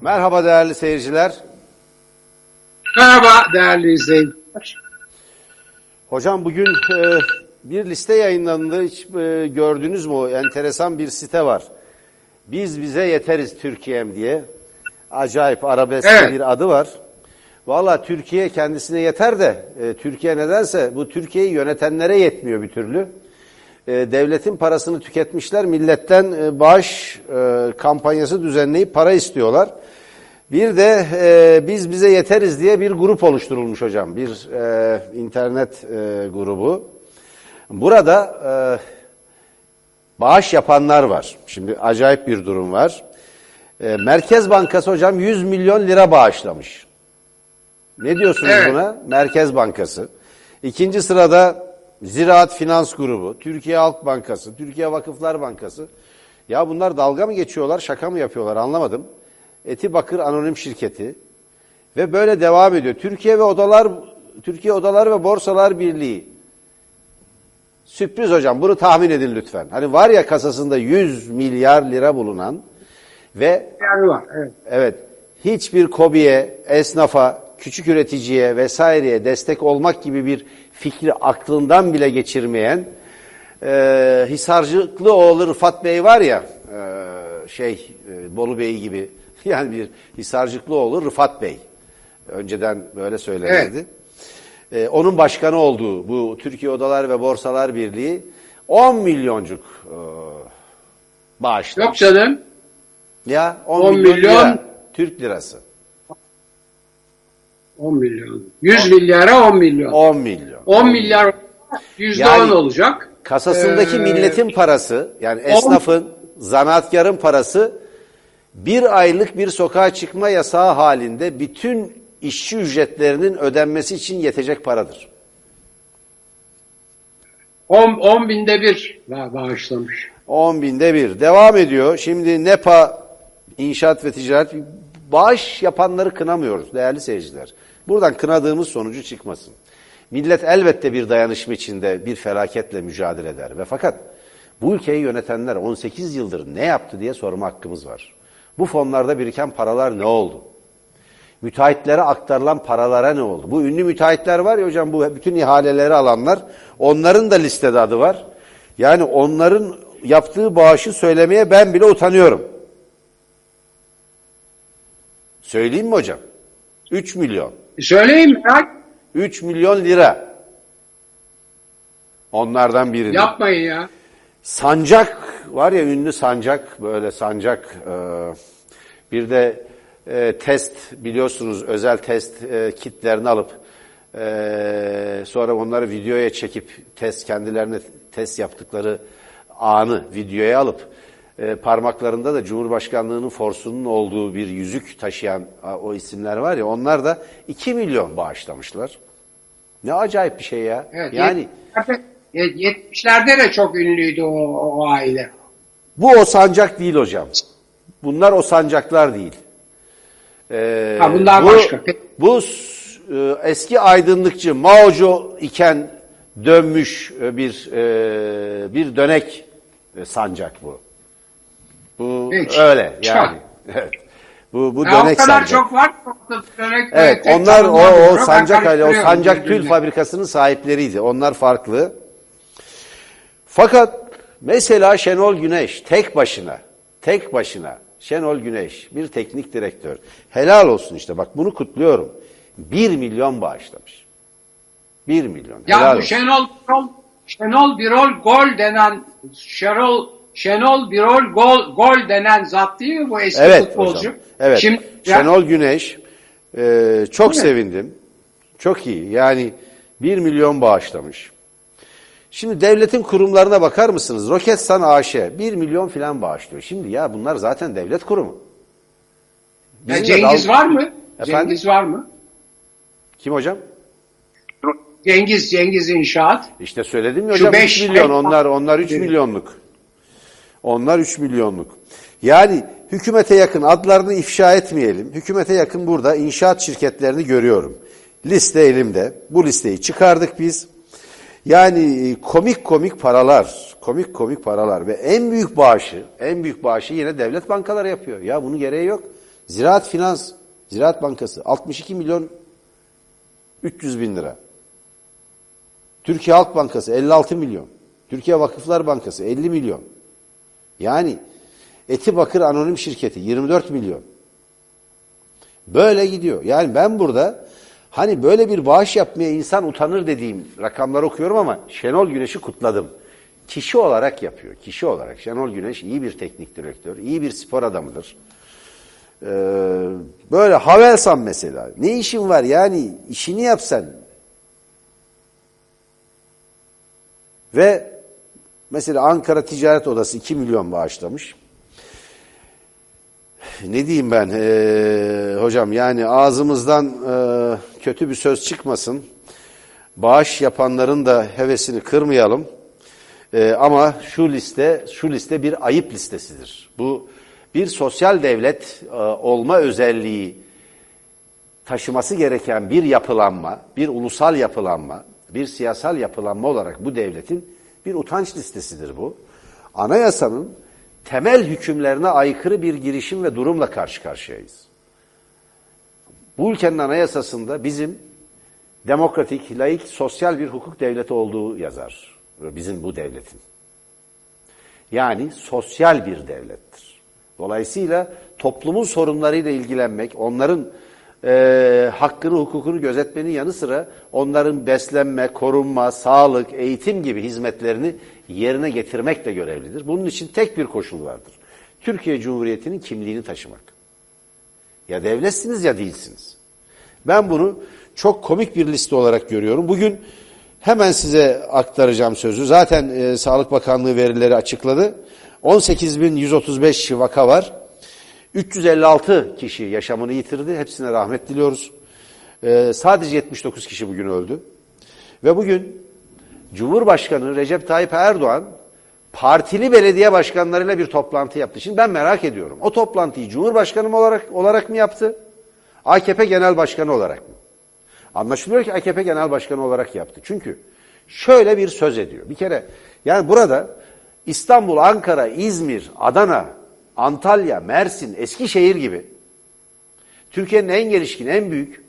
Merhaba değerli seyirciler. Merhaba değerli izleyiciler. Hocam bugün e, bir liste yayınlandı. Hiç e, gördünüz mü? Enteresan bir site var. Biz bize yeteriz Türkiye'm diye. Acayip arabesk Evet. bir adı var. Valla Türkiye kendisine yeter de e, Türkiye nedense bu Türkiye'yi yönetenlere yetmiyor bir türlü. E, devletin parasını tüketmişler. Milletten e, bağış e, kampanyası düzenleyip para istiyorlar. Bir de e, biz bize yeteriz diye bir grup oluşturulmuş hocam. Bir e, internet e, grubu. Burada e, bağış yapanlar var. Şimdi acayip bir durum var. E, Merkez Bankası hocam 100 milyon lira bağışlamış. Ne diyorsunuz Evet. buna? Merkez Bankası. İkinci sırada Ziraat Finans Grubu, Türkiye Halk Bankası, Türkiye Vakıflar Bankası. Ya bunlar dalga mı geçiyorlar, şaka mı yapıyorlar anlamadım. Eti Bakır Anonim Şirketi ve böyle devam ediyor. Türkiye ve Odalar Türkiye Odalar ve Borsalar Birliği. Sürpriz hocam bunu tahmin edin lütfen. Hani var ya kasasında 100 milyar lira bulunan ve Yani var. Evet. Evet. Hiçbir kobiye, esnafa, küçük üreticiye vesaireye destek olmak gibi bir fikri aklından bile geçirmeyen e, Hisarcıklıoğlu Rıfat Bey var ya e, şey e, Bolu Bey gibi yani bir Hisarcıklıoğlu Rıfat Bey. Önceden böyle söylenirdi. E, onun başkanı olduğu bu Türkiye Odalar ve Borsalar Birliği 10 milyoncuk e, bağışlamış. Yok canım. Ya 10, 10 milyon, milyon. lira Türk lirası. 10 milyon. 100 milyara 10 milyon. 10 milyon. 10 milyar %10 Yani- olacak. Kasasındaki Ee, milletin parası yani esnafın, zanaatkarın parası bir aylık bir sokağa çıkma yasağı halinde bütün işçi ücretlerinin ödenmesi için yetecek paradır. 10, 10 binde bir ba- bağışlamış. 10 binde bir. Devam ediyor. Şimdi NEPA İnşaat ve Ticaret bağış yapanları kınamıyoruz değerli seyirciler. Buradan kınadığımız sonucu çıkmasın. Millet elbette bir dayanışma içinde bir felaketle mücadele eder. Ve fakat bu ülkeyi yönetenler 18 yıldır ne yaptı diye sorma hakkımız var. Bu fonlarda biriken paralar ne oldu? Müteahhitlere aktarılan paralara ne oldu? Bu ünlü müteahhitler var ya hocam bu bütün ihaleleri alanlar onların da listede adı var. Yani onların yaptığı bağışı söylemeye ben bile utanıyorum. Söyleyeyim mi hocam? 3 milyon. Söyleyeyim merak 3 milyon lira. Onlardan biri. yapmayın ya. Sancak var ya ünlü sancak böyle sancak e, bir de e, test biliyorsunuz özel test e, kitlerini alıp e, sonra onları videoya çekip test kendilerine test yaptıkları anı videoya alıp e, parmaklarında da Cumhurbaşkanlığının forsunun olduğu bir yüzük taşıyan o isimler var ya onlar da 2 milyon bağışlamışlar. Ne acayip bir şey ya. Evet, yani 70'lerde yet- 70'lerde de çok ünlüydü o, o aile. Bu o sancak değil hocam. Bunlar o sancaklar değil. Ee, Ha, bunlar bu, başka. Bu e, eski aydınlıkçı Mao'cu iken dönmüş e, bir e, bir dönek e, sancak bu. Bu Peki. öyle yani. Evet. Bu bu Ya o dönek kadar sancak. çok var. dönek Evet, onlar o, o sancak aile, o sancak tül fabrikasının sahipleriydi. Onlar farklı. Fakat mesela Şenol Güneş tek başına, tek başına Şenol Güneş bir teknik direktör. Helal olsun işte bak bunu kutluyorum. Bir milyon bağışlamış. Bir milyon. Ya helal bu olsun. Şenol Birol, Şenol Birol gol denen Şenol Şenol Birol gol gol denen zat değil mi bu eski Evet futbolcu? hocam. Evet. Şimdi ya- Şenol Güneş e, çok Değil mi? sevindim. Çok iyi. Yani 1 milyon bağışlamış. Şimdi devletin kurumlarına bakar mısınız? Roketsan AŞ 1 milyon filan bağışlıyor. Şimdi ya bunlar zaten devlet kurumu. Ya Bizim de Cengiz dal- var mı? Efendim? Cengiz var mı? Kim hocam? Cengiz Cengiz İnşaat. İşte söyledim ya Şu hocam 3 beş- milyon onlar onlar 3 Evet. milyonluk. Onlar 3 milyonluk. Yani hükümete yakın adlarını ifşa etmeyelim. Hükümete yakın burada inşaat şirketlerini görüyorum. Liste elimde. Bu listeyi çıkardık biz. Yani komik komik paralar, komik komik paralar ve en büyük bağışı, en büyük bağışı yine devlet bankaları yapıyor. Ya bunun gereği yok. Ziraat Finans, Ziraat Bankası 62 milyon 300 bin lira. Türkiye Halk Bankası 56 milyon. Türkiye Vakıflar Bankası 50 milyon. Yani Eti Bakır Anonim Şirketi 24 milyon. Böyle gidiyor. Yani ben burada hani böyle bir bağış yapmaya insan utanır dediğim rakamlar okuyorum ama Şenol Güneş'i kutladım. Kişi olarak yapıyor. Kişi olarak. Şenol Güneş iyi bir teknik direktör, iyi bir spor adamıdır. Ee, böyle Havelsan mesela. Ne işin var yani işini yapsan. Ve mesela Ankara Ticaret Odası 2 milyon bağışlamış. Ne diyeyim ben ee, hocam yani ağzımızdan e, kötü bir söz çıkmasın. Bağış yapanların da hevesini kırmayalım. E, ama şu liste şu liste bir ayıp listesidir. Bu bir sosyal devlet e, olma özelliği taşıması gereken bir yapılanma, bir ulusal yapılanma, bir siyasal yapılanma olarak bu devletin bir utanç listesidir bu. Anayasanın temel hükümlerine aykırı bir girişim ve durumla karşı karşıyayız. Bu ülkenin anayasasında bizim demokratik, laik, sosyal bir hukuk devleti olduğu yazar. Bizim bu devletin. Yani sosyal bir devlettir. Dolayısıyla toplumun sorunlarıyla ilgilenmek, onların e, hakkını, hukukunu gözetmenin yanı sıra onların beslenme, korunma, sağlık, eğitim gibi hizmetlerini yerine getirmekle görevlidir. Bunun için tek bir koşul vardır. Türkiye Cumhuriyeti'nin kimliğini taşımak. Ya devletsiniz ya değilsiniz. Ben bunu çok komik bir liste olarak görüyorum. Bugün hemen size aktaracağım sözü. Zaten e, Sağlık Bakanlığı verileri açıkladı. 18.135 vaka var. 356 kişi yaşamını yitirdi. Hepsine rahmet diliyoruz. Ee, sadece 79 kişi bugün öldü. Ve bugün Cumhurbaşkanı Recep Tayyip Erdoğan partili belediye başkanlarıyla bir toplantı yaptı. Şimdi ben merak ediyorum. O toplantıyı Cumhurbaşkanı olarak olarak mı yaptı? AKP Genel Başkanı olarak mı? Anlaşılıyor ki AKP Genel Başkanı olarak yaptı. Çünkü şöyle bir söz ediyor. Bir kere yani burada İstanbul, Ankara, İzmir, Adana, Antalya, Mersin, Eskişehir gibi Türkiye'nin en gelişkin, en büyük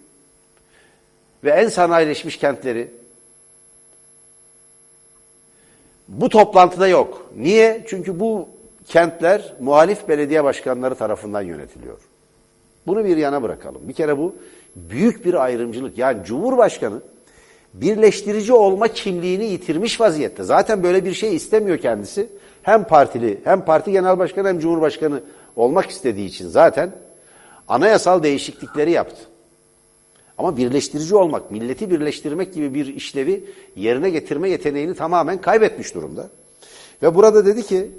ve en sanayileşmiş kentleri bu toplantıda yok. Niye? Çünkü bu kentler muhalif belediye başkanları tarafından yönetiliyor. Bunu bir yana bırakalım. Bir kere bu büyük bir ayrımcılık. Yani Cumhurbaşkanı birleştirici olma kimliğini yitirmiş vaziyette. Zaten böyle bir şey istemiyor kendisi. Hem partili hem parti genel başkanı hem cumhurbaşkanı olmak istediği için zaten anayasal değişiklikleri yaptı. Ama birleştirici olmak, milleti birleştirmek gibi bir işlevi yerine getirme yeteneğini tamamen kaybetmiş durumda. Ve burada dedi ki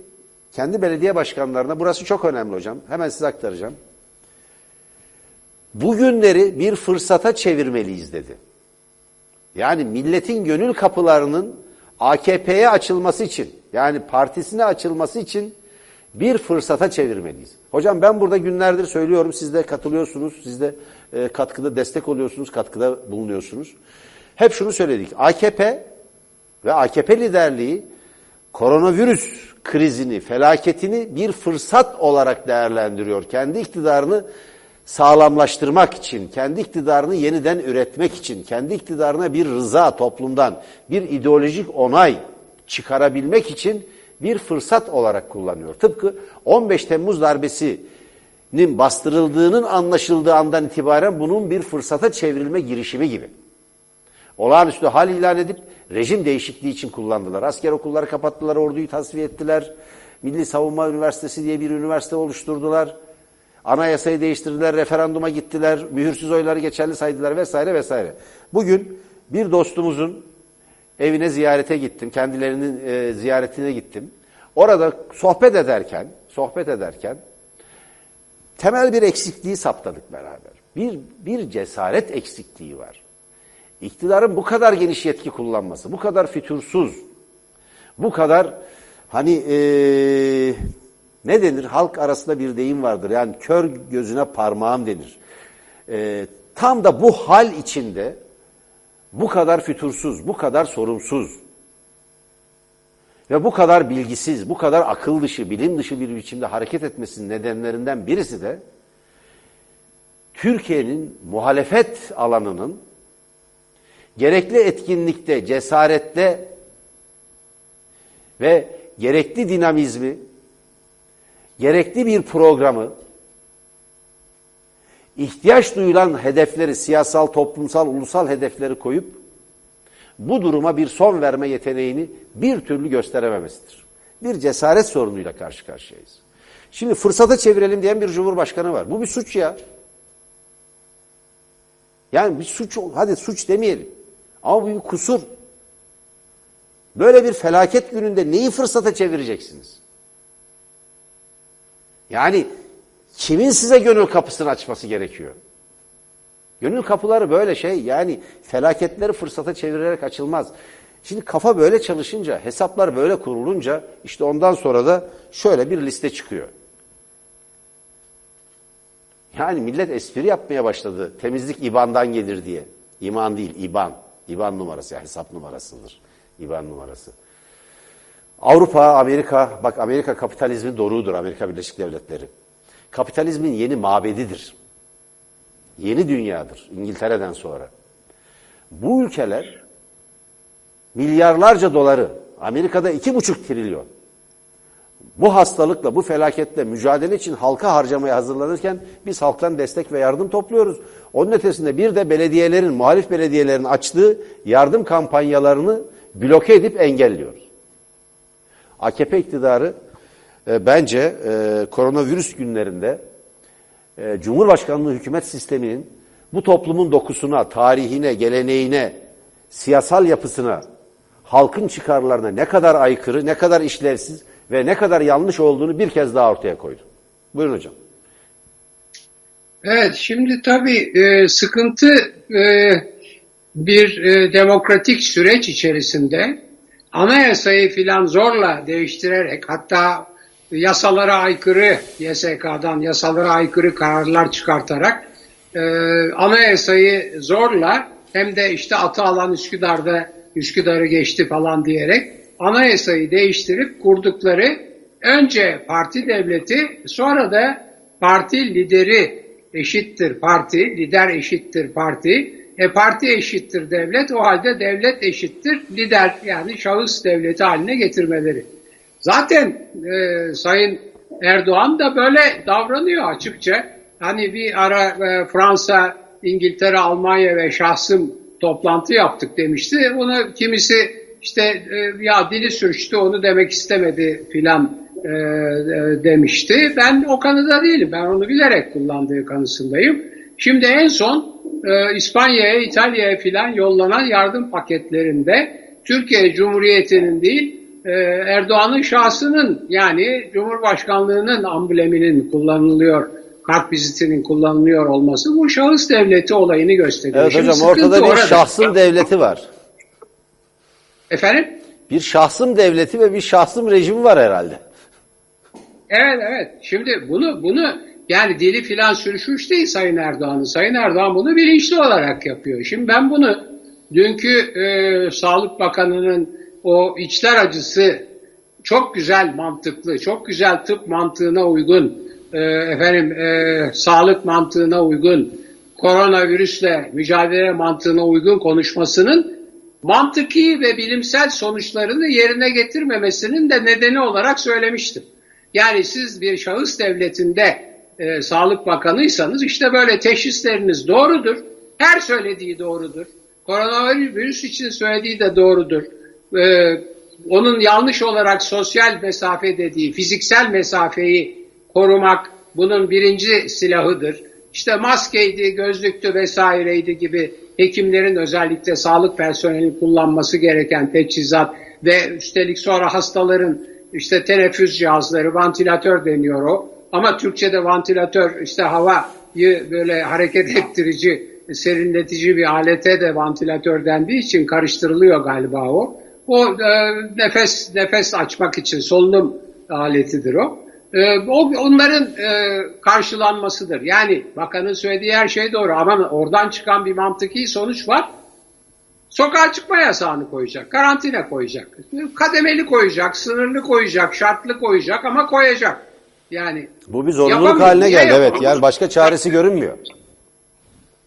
kendi belediye başkanlarına burası çok önemli hocam. Hemen size aktaracağım. Bugünleri bir fırsata çevirmeliyiz dedi. Yani milletin gönül kapılarının AKP'ye açılması için yani partisine açılması için bir fırsata çevirmeliyiz. Hocam ben burada günlerdir söylüyorum siz de katılıyorsunuz, siz de e, katkıda destek oluyorsunuz, katkıda bulunuyorsunuz. Hep şunu söyledik. AKP ve AKP liderliği koronavirüs krizini, felaketini bir fırsat olarak değerlendiriyor. Kendi iktidarını sağlamlaştırmak için, kendi iktidarını yeniden üretmek için, kendi iktidarına bir rıza toplumdan, bir ideolojik onay çıkarabilmek için bir fırsat olarak kullanıyor. Tıpkı 15 Temmuz darbesinin bastırıldığının anlaşıldığı andan itibaren bunun bir fırsata çevrilme girişimi gibi. Olağanüstü hal ilan edip rejim değişikliği için kullandılar. Asker okulları kapattılar, orduyu tasfiye ettiler. Milli Savunma Üniversitesi diye bir üniversite oluşturdular. Anayasayı değiştirdiler, referanduma gittiler, mühürsüz oyları geçerli saydılar vesaire vesaire. Bugün bir dostumuzun evine ziyarete gittim, kendilerinin e, ziyaretine gittim. Orada sohbet ederken, sohbet ederken temel bir eksikliği saptadık beraber. Bir, bir cesaret eksikliği var. İktidarın bu kadar geniş yetki kullanması, bu kadar fütursuz, bu kadar hani e, ne denir? Halk arasında bir deyim vardır. Yani kör gözüne parmağım denir. E, tam da bu hal içinde bu kadar fütursuz, bu kadar sorumsuz ve bu kadar bilgisiz, bu kadar akıl dışı, bilim dışı bir biçimde hareket etmesinin nedenlerinden birisi de Türkiye'nin muhalefet alanının gerekli etkinlikte, cesarette ve gerekli dinamizmi, gerekli bir programı, ihtiyaç duyulan hedefleri, siyasal, toplumsal, ulusal hedefleri koyup bu duruma bir son verme yeteneğini bir türlü gösterememesidir. Bir cesaret sorunuyla karşı karşıyayız. Şimdi fırsata çevirelim diyen bir cumhurbaşkanı var. Bu bir suç ya. Yani bir suç, hadi suç demeyelim. Ama bu bir kusur. Böyle bir felaket gününde neyi fırsata çevireceksiniz? Yani kimin size gönül kapısını açması gerekiyor? Gönül kapıları böyle şey yani felaketleri fırsata çevirerek açılmaz. Şimdi kafa böyle çalışınca, hesaplar böyle kurulunca işte ondan sonra da şöyle bir liste çıkıyor. Yani millet espri yapmaya başladı. Temizlik IBAN'dan gelir diye. İman değil, IBAN. IBAN numarası, yani hesap numarasıdır. IBAN numarası. Avrupa, Amerika, bak Amerika kapitalizmin doruğudur Amerika Birleşik Devletleri. Kapitalizmin yeni mabedidir. Yeni dünyadır İngiltere'den sonra. Bu ülkeler milyarlarca doları, Amerika'da iki buçuk trilyon, bu hastalıkla, bu felaketle mücadele için halka harcamaya hazırlanırken biz halktan destek ve yardım topluyoruz. Onun ötesinde bir de belediyelerin, muhalif belediyelerin açtığı yardım kampanyalarını bloke edip engelliyoruz. AKP iktidarı e, bence e, koronavirüs günlerinde e, Cumhurbaşkanlığı hükümet sisteminin bu toplumun dokusuna, tarihine, geleneğine, siyasal yapısına, halkın çıkarlarına ne kadar aykırı, ne kadar işlevsiz ve ne kadar yanlış olduğunu bir kez daha ortaya koydu. Buyurun hocam. Evet, şimdi tabii e, sıkıntı e, bir e, demokratik süreç içerisinde anayasayı filan zorla değiştirerek hatta yasalara aykırı YSK'dan yasalara aykırı kararlar çıkartarak e, anayasayı zorla hem de işte atı alan Üsküdar'da Üsküdar'ı geçti falan diyerek anayasayı değiştirip kurdukları önce parti devleti sonra da parti lideri eşittir parti, lider eşittir parti, e parti eşittir devlet, o halde devlet eşittir lider yani şahıs devleti haline getirmeleri. Zaten e, Sayın Erdoğan da böyle davranıyor açıkça. Hani bir ara e, Fransa, İngiltere, Almanya ve şahsım toplantı yaptık demişti. Ona kimisi işte e, ya dili sürçtü onu demek istemedi filan e, e, demişti. Ben o kanıda değilim. Ben onu bilerek kullandığı kanısındayım. Şimdi en son e, İspanya'ya, İtalya'ya filan yollanan yardım paketlerinde Türkiye Cumhuriyeti'nin değil Erdoğan'ın şahsının yani Cumhurbaşkanlığının ambleminin kullanılıyor kart vizitinin kullanılıyor olması bu şahıs devleti olayını gösteriyor. Evet Şimdi hocam ortada bir orada. şahsım devleti var. Efendim? Bir şahsım devleti ve bir şahsım rejimi var herhalde. Evet evet. Şimdi bunu bunu yani dili filan sürüşmüş değil Sayın Erdoğan'ın. Sayın Erdoğan bunu bilinçli olarak yapıyor. Şimdi ben bunu dünkü e, Sağlık Bakanı'nın o içler acısı çok güzel mantıklı, çok güzel tıp mantığına uygun, e, efendim e, sağlık mantığına uygun, koronavirüsle mücadele mantığına uygun konuşmasının mantıki ve bilimsel sonuçlarını yerine getirmemesinin de nedeni olarak söylemiştim. Yani siz bir şahıs devletinde e, Sağlık Bakanıysanız işte böyle teşhisleriniz doğrudur. Her söylediği doğrudur. Koronavirüs için söylediği de doğrudur. E, onun yanlış olarak sosyal mesafe dediği, fiziksel mesafeyi korumak bunun birinci silahıdır. İşte maskeydi, gözlüktü vesaireydi gibi hekimlerin özellikle sağlık personelinin kullanması gereken teçhizat ve üstelik sonra hastaların işte teneffüs cihazları, vantilatör deniyor o. Ama Türkçe'de vantilatör işte havayı böyle hareket ettirici, serinletici bir alete de vantilatör dendiği için karıştırılıyor galiba o. O e, nefes nefes açmak için solunum aletidir o. E, o onların e, karşılanmasıdır. Yani bakanın söylediği her şey doğru ama oradan çıkan bir mantıki sonuç var. Sokağa çıkma yasağını koyacak, karantina koyacak, kademeli koyacak, sınırlı koyacak, şartlı koyacak ama koyacak. Yani Bu bir zorunluluk haline geldi evet. yapamıyor? Yani başka çaresi görünmüyor.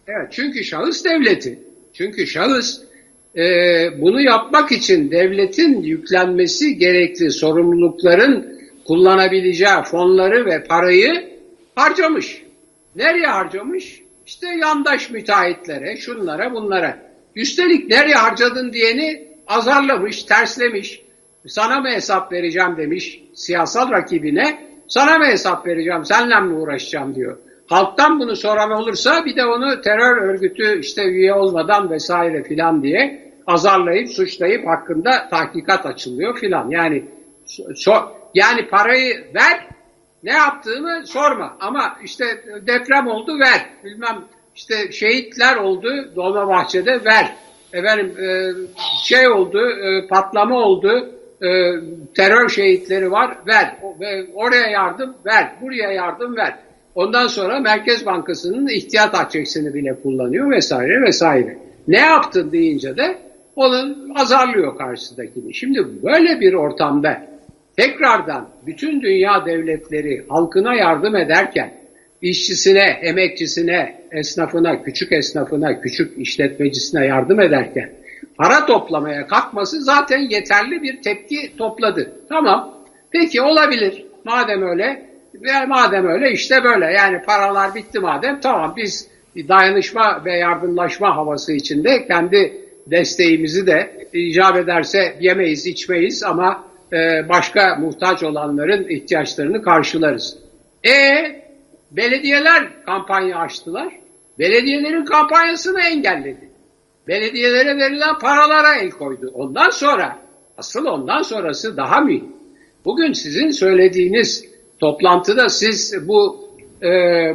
Evet, çünkü şahıs devleti. Çünkü şahıs e, bunu yapmak için devletin yüklenmesi gerekli sorumlulukların kullanabileceği fonları ve parayı harcamış. Nereye harcamış? İşte yandaş müteahhitlere, şunlara, bunlara. Üstelik nereye harcadın diyeni azarlamış, terslemiş. Sana mı hesap vereceğim demiş siyasal rakibine. Sana mı hesap vereceğim, senle mi uğraşacağım diyor. Halktan bunu soran olursa bir de onu terör örgütü işte üye olmadan vesaire filan diye azarlayıp suçlayıp hakkında tahkikat açılıyor filan. Yani so, yani parayı ver ne yaptığını sorma. Ama işte deprem oldu ver. Bilmem işte şehitler oldu Dolmabahçe'de ver. Efendim e, şey oldu e, patlama oldu e, terör şehitleri var ver. Oraya yardım ver. Buraya yardım ver. Ondan sonra Merkez Bankası'nın ihtiyat akçesini bile kullanıyor vesaire vesaire. Ne yaptın deyince de onun azarlıyor karşısındakini şimdi böyle bir ortamda tekrardan bütün dünya devletleri halkına yardım ederken işçisine, emekçisine, esnafına, küçük esnafına, küçük işletmecisine yardım ederken para toplamaya kalkması zaten yeterli bir tepki topladı. Tamam, peki olabilir. Madem öyle, ve madem öyle işte böyle. Yani paralar bitti madem tamam biz dayanışma ve yardımlaşma havası içinde kendi desteğimizi de icap ederse yemeyiz, içmeyiz ama e, başka muhtaç olanların ihtiyaçlarını karşılarız. E belediyeler kampanya açtılar. Belediyelerin kampanyasını engelledi. Belediyelere verilen paralara el koydu. Ondan sonra, asıl ondan sonrası daha mühim. Bugün sizin söylediğiniz toplantıda siz bu e,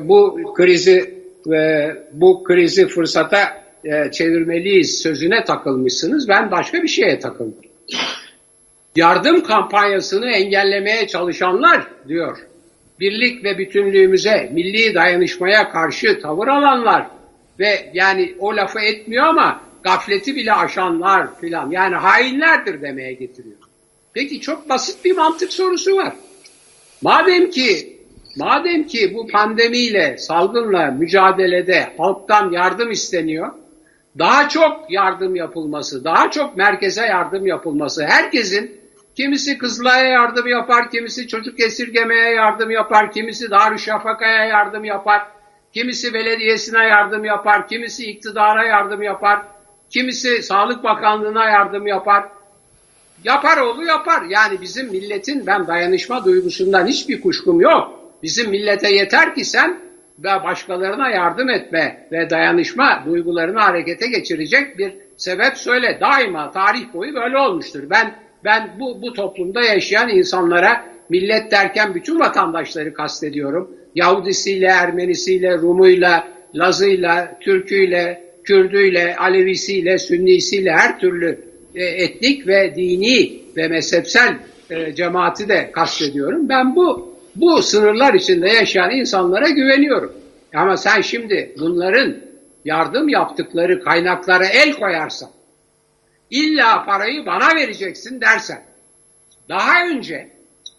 bu krizi e, bu krizi fırsata e, çevirmeliyiz sözüne takılmışsınız. Ben başka bir şeye takıldım yardım kampanyasını engellemeye çalışanlar diyor. Birlik ve bütünlüğümüze, milli dayanışmaya karşı tavır alanlar ve yani o lafı etmiyor ama gafleti bile aşanlar filan yani hainlerdir demeye getiriyor. Peki çok basit bir mantık sorusu var. Madem ki madem ki bu pandemiyle, salgınla mücadelede halktan yardım isteniyor, daha çok yardım yapılması, daha çok merkeze yardım yapılması, herkesin Kimisi Kızılay'a yardım yapar, kimisi çocuk esirgemeye yardım yapar, kimisi Darüşşafaka'ya yardım yapar, kimisi belediyesine yardım yapar, kimisi iktidara yardım yapar, kimisi Sağlık Bakanlığı'na yardım yapar. Yapar oğlu yapar. Yani bizim milletin ben dayanışma duygusundan hiçbir kuşkum yok. Bizim millete yeter ki sen ve başkalarına yardım etme ve dayanışma duygularını harekete geçirecek bir sebep söyle. Daima tarih boyu böyle olmuştur. Ben ben bu, bu toplumda yaşayan insanlara millet derken bütün vatandaşları kastediyorum. Yahudisiyle, Ermenisiyle, Rumuyla, Lazıyla, Türküyle, Kürdüyle, Alevisiyle, Sünnisiyle her türlü e, etnik ve dini ve mezhepsel e, cemaati de kastediyorum. Ben bu bu sınırlar içinde yaşayan insanlara güveniyorum. Ama sen şimdi bunların yardım yaptıkları kaynaklara el koyarsan, illa parayı bana vereceksin dersen daha önce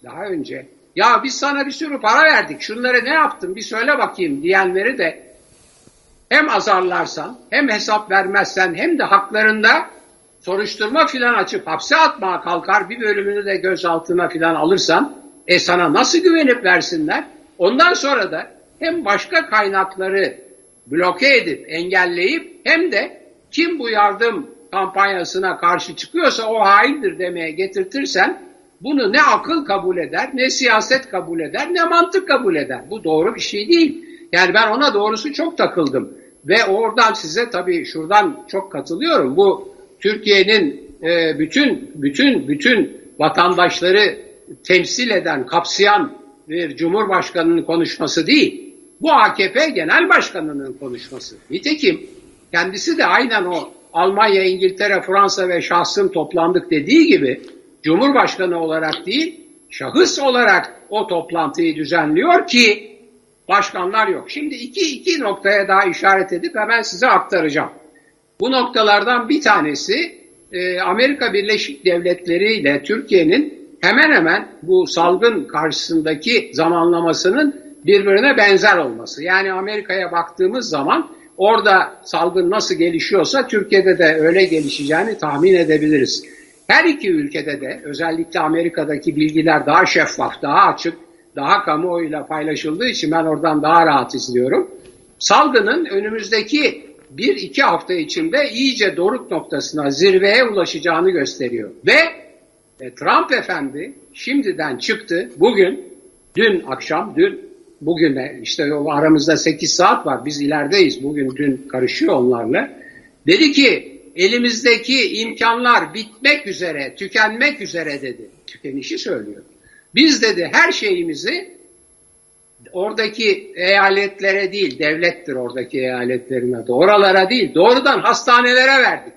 daha önce ya biz sana bir sürü para verdik şunları ne yaptın bir söyle bakayım diyenleri de hem azarlarsan hem hesap vermezsen hem de haklarında soruşturma filan açıp hapse atmaya kalkar bir bölümünü de gözaltına filan alırsan e sana nasıl güvenip versinler? Ondan sonra da hem başka kaynakları bloke edip engelleyip hem de kim bu yardım kampanyasına karşı çıkıyorsa o haindir demeye getirtirsen bunu ne akıl kabul eder, ne siyaset kabul eder, ne mantık kabul eder. Bu doğru bir şey değil. Yani ben ona doğrusu çok takıldım. Ve oradan size tabii şuradan çok katılıyorum. Bu Türkiye'nin e, bütün bütün bütün vatandaşları temsil eden, kapsayan bir cumhurbaşkanının konuşması değil. Bu AKP genel başkanının konuşması. Nitekim kendisi de aynen o Almanya, İngiltere, Fransa ve şahsım toplandık dediği gibi Cumhurbaşkanı olarak değil, şahıs olarak o toplantıyı düzenliyor ki başkanlar yok. Şimdi iki, iki noktaya daha işaret edip hemen size aktaracağım. Bu noktalardan bir tanesi e, Amerika Birleşik Devletleri ile Türkiye'nin hemen hemen bu salgın karşısındaki zamanlamasının birbirine benzer olması. Yani Amerika'ya baktığımız zaman orada salgın nasıl gelişiyorsa Türkiye'de de öyle gelişeceğini tahmin edebiliriz. Her iki ülkede de özellikle Amerika'daki bilgiler daha şeffaf, daha açık, daha kamuoyuyla paylaşıldığı için ben oradan daha rahat izliyorum. Salgının önümüzdeki bir iki hafta içinde iyice doruk noktasına, zirveye ulaşacağını gösteriyor. Ve e, Trump efendi şimdiden çıktı, bugün, dün akşam, dün bugüne işte aramızda 8 saat var, biz ilerideyiz, bugün dün karışıyor onlarla. Dedi ki elimizdeki imkanlar bitmek üzere, tükenmek üzere dedi. Tükenişi söylüyor. Biz dedi her şeyimizi oradaki eyaletlere değil, devlettir oradaki eyaletlerin adı, oralara değil, doğrudan hastanelere verdik.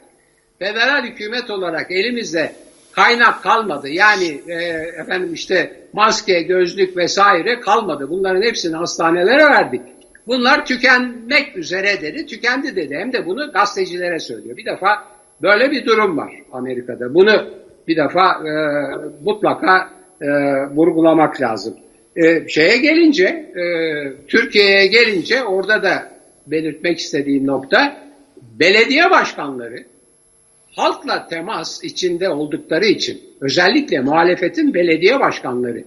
Federal hükümet olarak elimizde kaynak kalmadı. Yani e, efendim işte maske, gözlük vesaire kalmadı. Bunların hepsini hastanelere verdik. Bunlar tükenmek üzere dedi, tükendi dedi. Hem de bunu gazetecilere söylüyor. Bir defa böyle bir durum var Amerika'da. Bunu bir defa e, mutlaka e, vurgulamak lazım. E, şeye gelince, e, Türkiye'ye gelince orada da belirtmek istediğim nokta, belediye başkanları halkla temas içinde oldukları için, özellikle muhalefetin belediye başkanları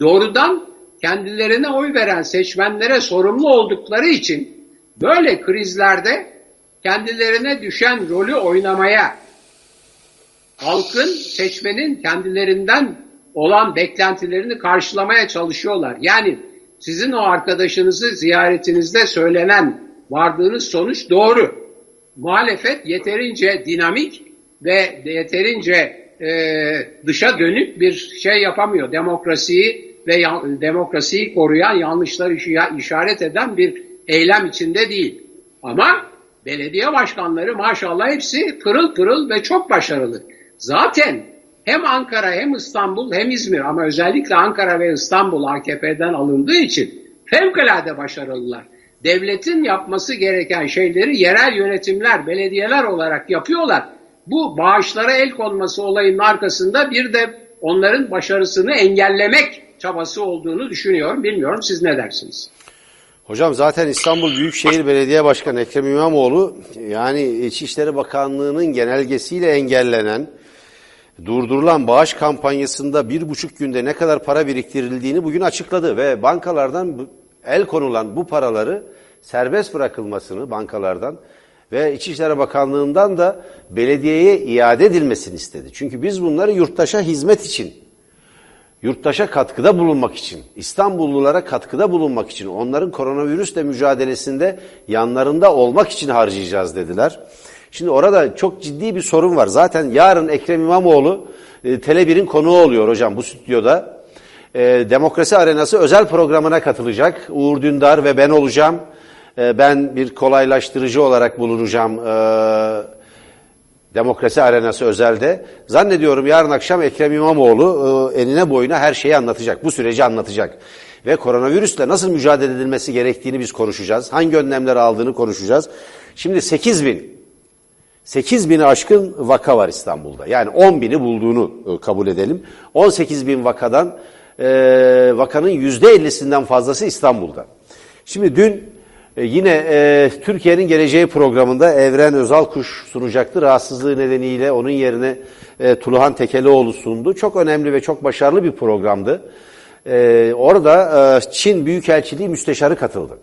doğrudan kendilerine oy veren seçmenlere sorumlu oldukları için böyle krizlerde kendilerine düşen rolü oynamaya, halkın, seçmenin kendilerinden olan beklentilerini karşılamaya çalışıyorlar. Yani sizin o arkadaşınızı ziyaretinizde söylenen vardığınız sonuç doğru. Muhalefet yeterince dinamik ve yeterince e, dışa dönük bir şey yapamıyor. Demokrasiyi ve ya, demokrasiyi koruyan, yanlışları işaret eden bir eylem içinde değil. Ama belediye başkanları maşallah hepsi pırıl pırıl ve çok başarılı. Zaten hem Ankara hem İstanbul hem İzmir ama özellikle Ankara ve İstanbul AKP'den alındığı için fevkalade başarılılar. Devletin yapması gereken şeyleri yerel yönetimler, belediyeler olarak yapıyorlar. Bu bağışlara el konması olayının arkasında bir de onların başarısını engellemek çabası olduğunu düşünüyorum. Bilmiyorum siz ne dersiniz? Hocam zaten İstanbul Büyükşehir Belediye Başkanı Ekrem İmamoğlu yani İçişleri Bakanlığı'nın genelgesiyle engellenen durdurulan bağış kampanyasında bir buçuk günde ne kadar para biriktirildiğini bugün açıkladı ve bankalardan el konulan bu paraları serbest bırakılmasını bankalardan ve İçişleri Bakanlığı'ndan da belediyeye iade edilmesini istedi. Çünkü biz bunları yurttaşa hizmet için, yurttaşa katkıda bulunmak için, İstanbullulara katkıda bulunmak için, onların koronavirüsle mücadelesinde yanlarında olmak için harcayacağız dediler. Şimdi orada çok ciddi bir sorun var. Zaten yarın Ekrem İmamoğlu e, Tele1'in konuğu oluyor hocam bu stüdyoda. E, Demokrasi Arenası özel programına katılacak. Uğur Dündar ve ben olacağım. E, ben bir kolaylaştırıcı olarak bulunacağım e, Demokrasi Arenası özelde. Zannediyorum yarın akşam Ekrem İmamoğlu e, enine boyuna her şeyi anlatacak. Bu süreci anlatacak. Ve koronavirüsle nasıl mücadele edilmesi gerektiğini biz konuşacağız. Hangi önlemler aldığını konuşacağız. Şimdi 8 bin 8 bini aşkın vaka var İstanbul'da. Yani 10 bini bulduğunu e, kabul edelim. 18 bin vakadan e, vakanın %50'sinden fazlası İstanbul'da. Şimdi dün yine e, Türkiye'nin Geleceği programında Evren Özalkuş sunacaktı. Rahatsızlığı nedeniyle onun yerine e, Tuluhan Tekelioğlu sundu. Çok önemli ve çok başarılı bir programdı. E, orada e, Çin Büyükelçiliği Müsteşarı katıldı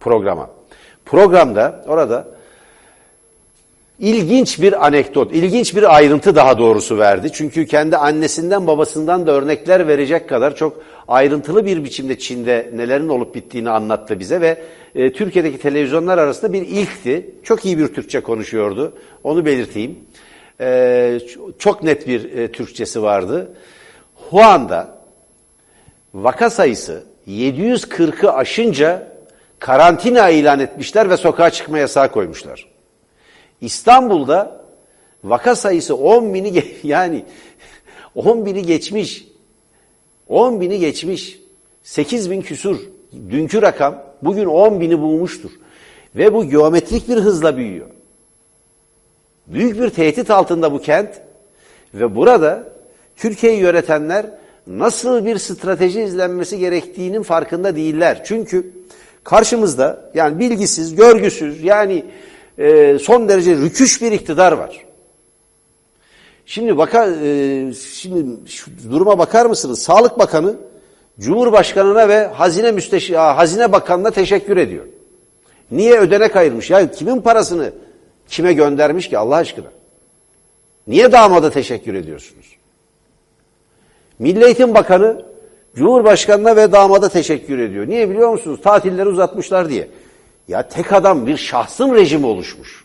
programa. Programda orada ilginç bir anekdot, ilginç bir ayrıntı daha doğrusu verdi. Çünkü kendi annesinden babasından da örnekler verecek kadar çok ayrıntılı bir biçimde Çin'de nelerin olup bittiğini anlattı bize ve e, Türkiye'deki televizyonlar arasında bir ilkti. Çok iyi bir Türkçe konuşuyordu. Onu belirteyim. E, çok net bir e, Türkçesi vardı. Huan'da vaka sayısı 740'ı aşınca karantina ilan etmişler ve sokağa çıkma yasağı koymuşlar. İstanbul'da vaka sayısı 10 bini yani 10 bini geçmiş. 10 bini geçmiş. 8 bin küsur. Dünkü rakam bugün 10 bini bulmuştur. Ve bu geometrik bir hızla büyüyor. Büyük bir tehdit altında bu kent ve burada Türkiye'yi yönetenler nasıl bir strateji izlenmesi gerektiğinin farkında değiller. Çünkü Karşımızda yani bilgisiz, görgüsüz yani e, son derece rüküş bir iktidar var. Şimdi bakar, e, şimdi şu duruma bakar mısınız? Sağlık Bakanı Cumhurbaşkanına ve Hazine Müsteşi Hazine Bakanına teşekkür ediyor. Niye ödenek ayırmış? Ya kimin parasını kime göndermiş ki Allah aşkına? Niye damada teşekkür ediyorsunuz? Milli Eğitim Bakanı Cumhurbaşkanına ve damada teşekkür ediyor. Niye biliyor musunuz? Tatilleri uzatmışlar diye. Ya tek adam bir şahsım rejimi oluşmuş.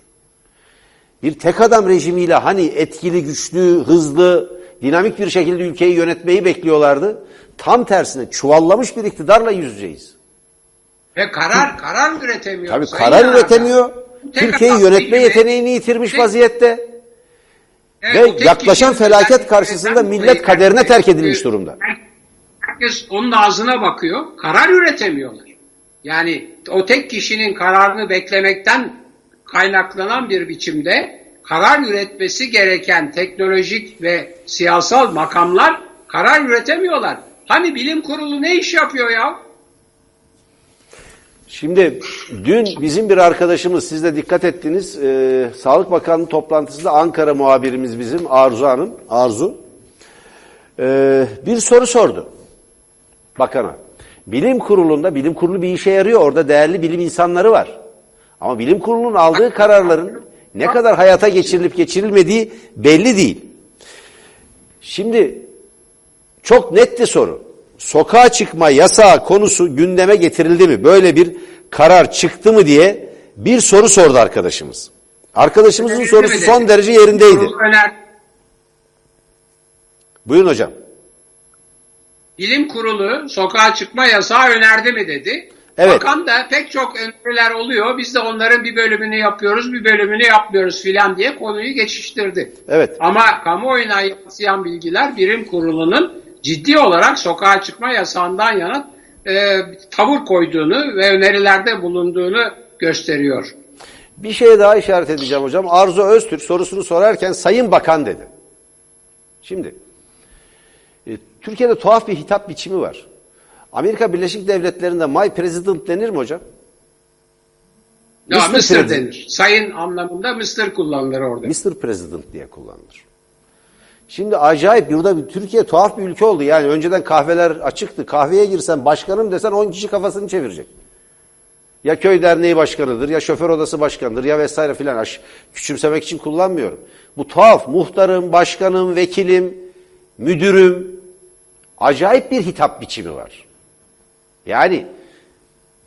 Bir tek adam rejimiyle hani etkili, güçlü, hızlı, dinamik bir şekilde ülkeyi yönetmeyi bekliyorlardı. Tam tersine çuvallamış bir iktidarla yüz yüzeyiz. Ve karar karar üretemiyor. Tabii karar Erdoğan. üretemiyor. Türkiye'yi yönetme yeteneğini yitirmiş tek- vaziyette. Evet, Ve yaklaşan felaket karşısında millet kaderine terk edilmiş durumda. Herkes onun ağzına bakıyor. Karar üretemiyorlar. Yani o tek kişinin kararını beklemekten kaynaklanan bir biçimde karar üretmesi gereken teknolojik ve siyasal makamlar karar üretemiyorlar. Hani bilim kurulu ne iş yapıyor ya? Şimdi dün bizim bir arkadaşımız, siz de dikkat ettiniz, e, Sağlık Bakanlığı toplantısında Ankara muhabirimiz bizim Arzu Hanım, Arzu, e, bir soru sordu bakana. Bilim kurulunda, bilim kurulu bir işe yarıyor, orada değerli bilim insanları var. Ama bilim kurulunun aldığı kararların ne kadar hayata geçirilip geçirilmediği belli değil. Şimdi çok netti soru. Sokağa çıkma yasağı konusu gündeme getirildi mi? Böyle bir karar çıktı mı diye bir soru sordu arkadaşımız. Arkadaşımızın sorusu son derece yerindeydi. Buyurun hocam. Bilim kurulu sokağa çıkma yasağı önerdi mi dedi. Evet. Bakan da pek çok öneriler oluyor. Biz de onların bir bölümünü yapıyoruz, bir bölümünü yapmıyoruz filan diye konuyu geçiştirdi. Evet. Ama kamuoyuna yansıyan bilgiler bilim kurulunun ciddi olarak sokağa çıkma yasağından yana e, tavır koyduğunu ve önerilerde bulunduğunu gösteriyor. Bir şeye daha işaret edeceğim hocam. Arzu Öztürk sorusunu sorarken Sayın Bakan dedi. Şimdi e, Türkiye'de tuhaf bir hitap biçimi var. Amerika Birleşik Devletleri'nde My President denir mi hocam? Ya Mr. Mr. Denir. Sayın anlamında Mr. kullanılır orada. Mr. President diye kullanılır. Şimdi acayip burada bir, Türkiye tuhaf bir ülke oldu. Yani önceden kahveler açıktı. Kahveye girsen başkanım desen 10 kişi kafasını çevirecek. Ya köy derneği başkanıdır, ya şoför odası başkanıdır, ya vesaire filan. Aş- Küçümsemek için kullanmıyorum. Bu tuhaf. Muhtarım, başkanım, vekilim, müdürüm. Acayip bir hitap biçimi var. Yani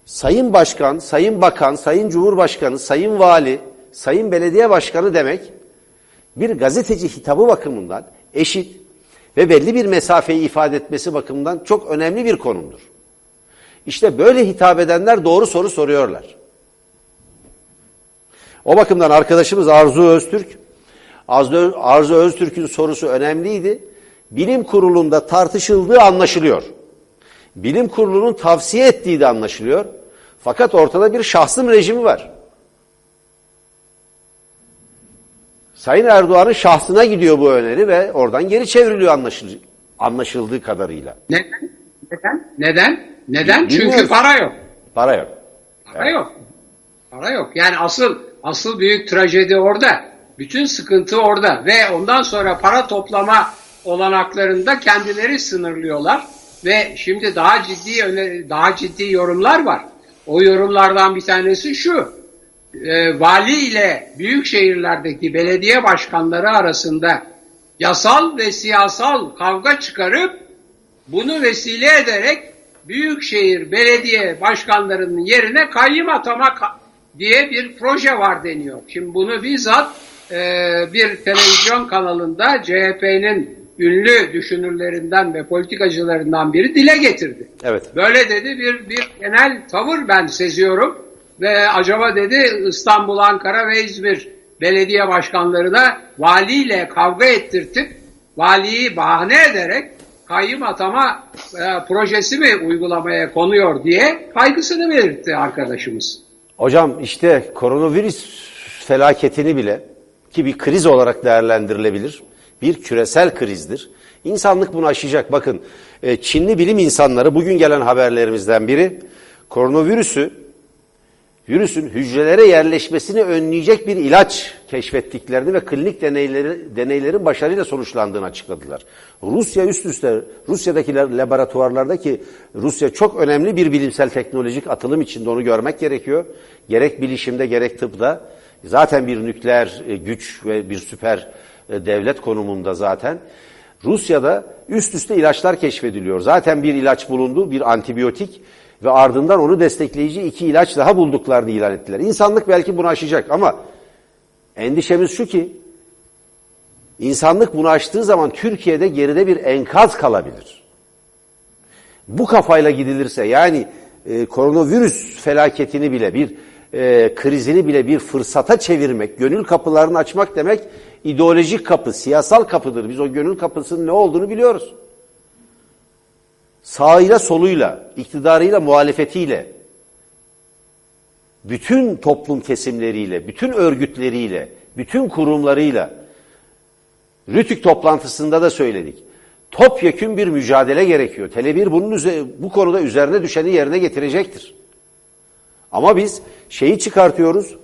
Sayın Başkan, Sayın Bakan, Sayın Cumhurbaşkanı, Sayın Vali, Sayın Belediye Başkanı demek bir gazeteci hitabı bakımından eşit ve belli bir mesafeyi ifade etmesi bakımından çok önemli bir konumdur. İşte böyle hitap edenler doğru soru soruyorlar. O bakımdan arkadaşımız Arzu Öztürk, Arzu, Öztürk'ün sorusu önemliydi. Bilim kurulunda tartışıldığı anlaşılıyor. Bilim kurulunun tavsiye ettiği de anlaşılıyor. Fakat ortada bir şahsım rejimi var. Sayın Erdoğan'ın şahsına gidiyor bu öneri ve oradan geri çevriliyor anlaşıl anlaşıldığı kadarıyla. Neden? Neden? Neden? Neden? Bilmiyorum. Çünkü para yok. Para yok. Para yok. Para yok. Yani asıl asıl büyük trajedi orada. Bütün sıkıntı orada ve ondan sonra para toplama olanaklarında kendileri sınırlıyorlar ve şimdi daha ciddi öne- daha ciddi yorumlar var. O yorumlardan bir tanesi şu. E, vali ile büyük şehirlerdeki belediye başkanları arasında yasal ve siyasal kavga çıkarıp bunu vesile ederek büyükşehir belediye başkanlarının yerine kayyım atama diye bir proje var deniyor. Şimdi bunu bizzat e, bir televizyon kanalında CHP'nin ünlü düşünürlerinden ve politikacılarından biri dile getirdi. Evet. Böyle dedi bir bir genel tavır ben seziyorum ve acaba dedi İstanbul, Ankara ve İzmir belediye başkanlarına valiyle kavga ettirtip valiyi bahane ederek kayyım atama e, projesi mi uygulamaya konuyor diye kaygısını belirtti arkadaşımız. Hocam işte koronavirüs felaketini bile ki bir kriz olarak değerlendirilebilir. Bir küresel krizdir. İnsanlık bunu aşacak. Bakın e, Çinli bilim insanları bugün gelen haberlerimizden biri koronavirüsü virüsün hücrelere yerleşmesini önleyecek bir ilaç keşfettiklerini ve klinik deneyleri, deneylerin başarıyla sonuçlandığını açıkladılar. Rusya üst üste, Rusya'daki laboratuvarlardaki Rusya çok önemli bir bilimsel teknolojik atılım içinde onu görmek gerekiyor. Gerek bilişimde gerek tıpta. Zaten bir nükleer e, güç ve bir süper e, devlet konumunda zaten. Rusya'da üst üste ilaçlar keşfediliyor. Zaten bir ilaç bulundu, bir antibiyotik ve ardından onu destekleyici iki ilaç daha bulduklarını ilan ettiler. İnsanlık belki bunu aşacak ama endişemiz şu ki insanlık bunu aştığı zaman Türkiye'de geride bir enkaz kalabilir. Bu kafayla gidilirse yani e, koronavirüs felaketini bile bir e, krizini bile bir fırsata çevirmek, gönül kapılarını açmak demek ideolojik kapı, siyasal kapıdır. Biz o gönül kapısının ne olduğunu biliyoruz. Sağıyla soluyla, iktidarıyla muhalefetiyle, bütün toplum kesimleriyle, bütün örgütleriyle, bütün kurumlarıyla, Rütük toplantısında da söyledik. Topyekün bir mücadele gerekiyor. Tele1 bunun bu konuda üzerine düşeni yerine getirecektir. Ama biz şeyi çıkartıyoruz.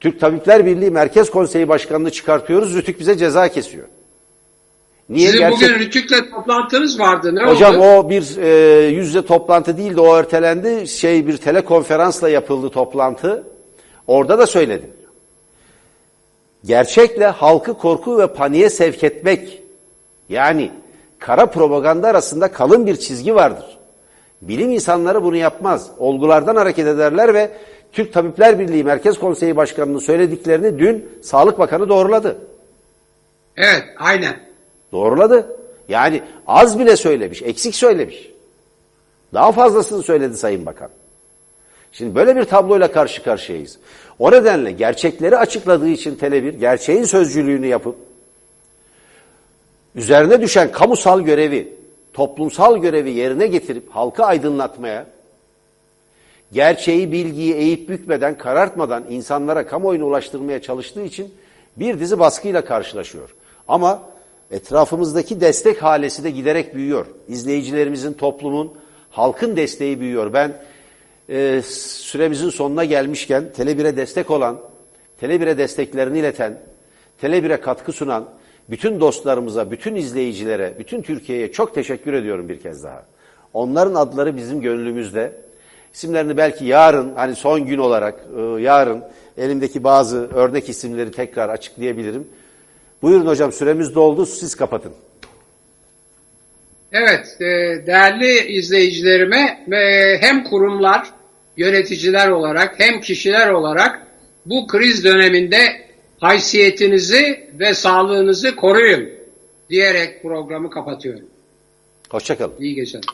Türk Tabipler Birliği Merkez Konseyi Başkanı'nı çıkartıyoruz. Rütük bize ceza kesiyor. Niye Sizin gerçek... bugün Rütük'le toplantınız vardı. Ne Hocam oldu? o bir e, yüzde toplantı değildi. O ertelendi. Şey bir telekonferansla yapıldı toplantı. Orada da söyledim. Gerçekle halkı korku ve paniğe sevk etmek yani kara propaganda arasında kalın bir çizgi vardır. Bilim insanları bunu yapmaz. Olgulardan hareket ederler ve Türk Tabipler Birliği Merkez Konseyi Başkanı'nın söylediklerini dün Sağlık Bakanı doğruladı. Evet, aynen. Doğruladı. Yani az bile söylemiş, eksik söylemiş. Daha fazlasını söyledi Sayın Bakan. Şimdi böyle bir tabloyla karşı karşıyayız. O nedenle gerçekleri açıkladığı için Tele1 gerçeğin sözcülüğünü yapıp üzerine düşen kamusal görevi, toplumsal görevi yerine getirip halkı aydınlatmaya, gerçeği, bilgiyi eğip bükmeden, karartmadan insanlara kamuoyuna ulaştırmaya çalıştığı için bir dizi baskıyla karşılaşıyor. Ama etrafımızdaki destek halesi de giderek büyüyor. İzleyicilerimizin, toplumun, halkın desteği büyüyor. Ben e, süremizin sonuna gelmişken Tele1'e destek olan, Tele1'e desteklerini ileten, Tele1'e katkı sunan bütün dostlarımıza, bütün izleyicilere, bütün Türkiye'ye çok teşekkür ediyorum bir kez daha. Onların adları bizim gönlümüzde. İsimlerini belki yarın, hani son gün olarak e, yarın elimdeki bazı örnek isimleri tekrar açıklayabilirim. Buyurun hocam süremiz doldu, siz kapatın. Evet, e, değerli izleyicilerime e, hem kurumlar, yöneticiler olarak hem kişiler olarak bu kriz döneminde haysiyetinizi ve sağlığınızı koruyun diyerek programı kapatıyorum. Hoşçakalın. İyi geceler.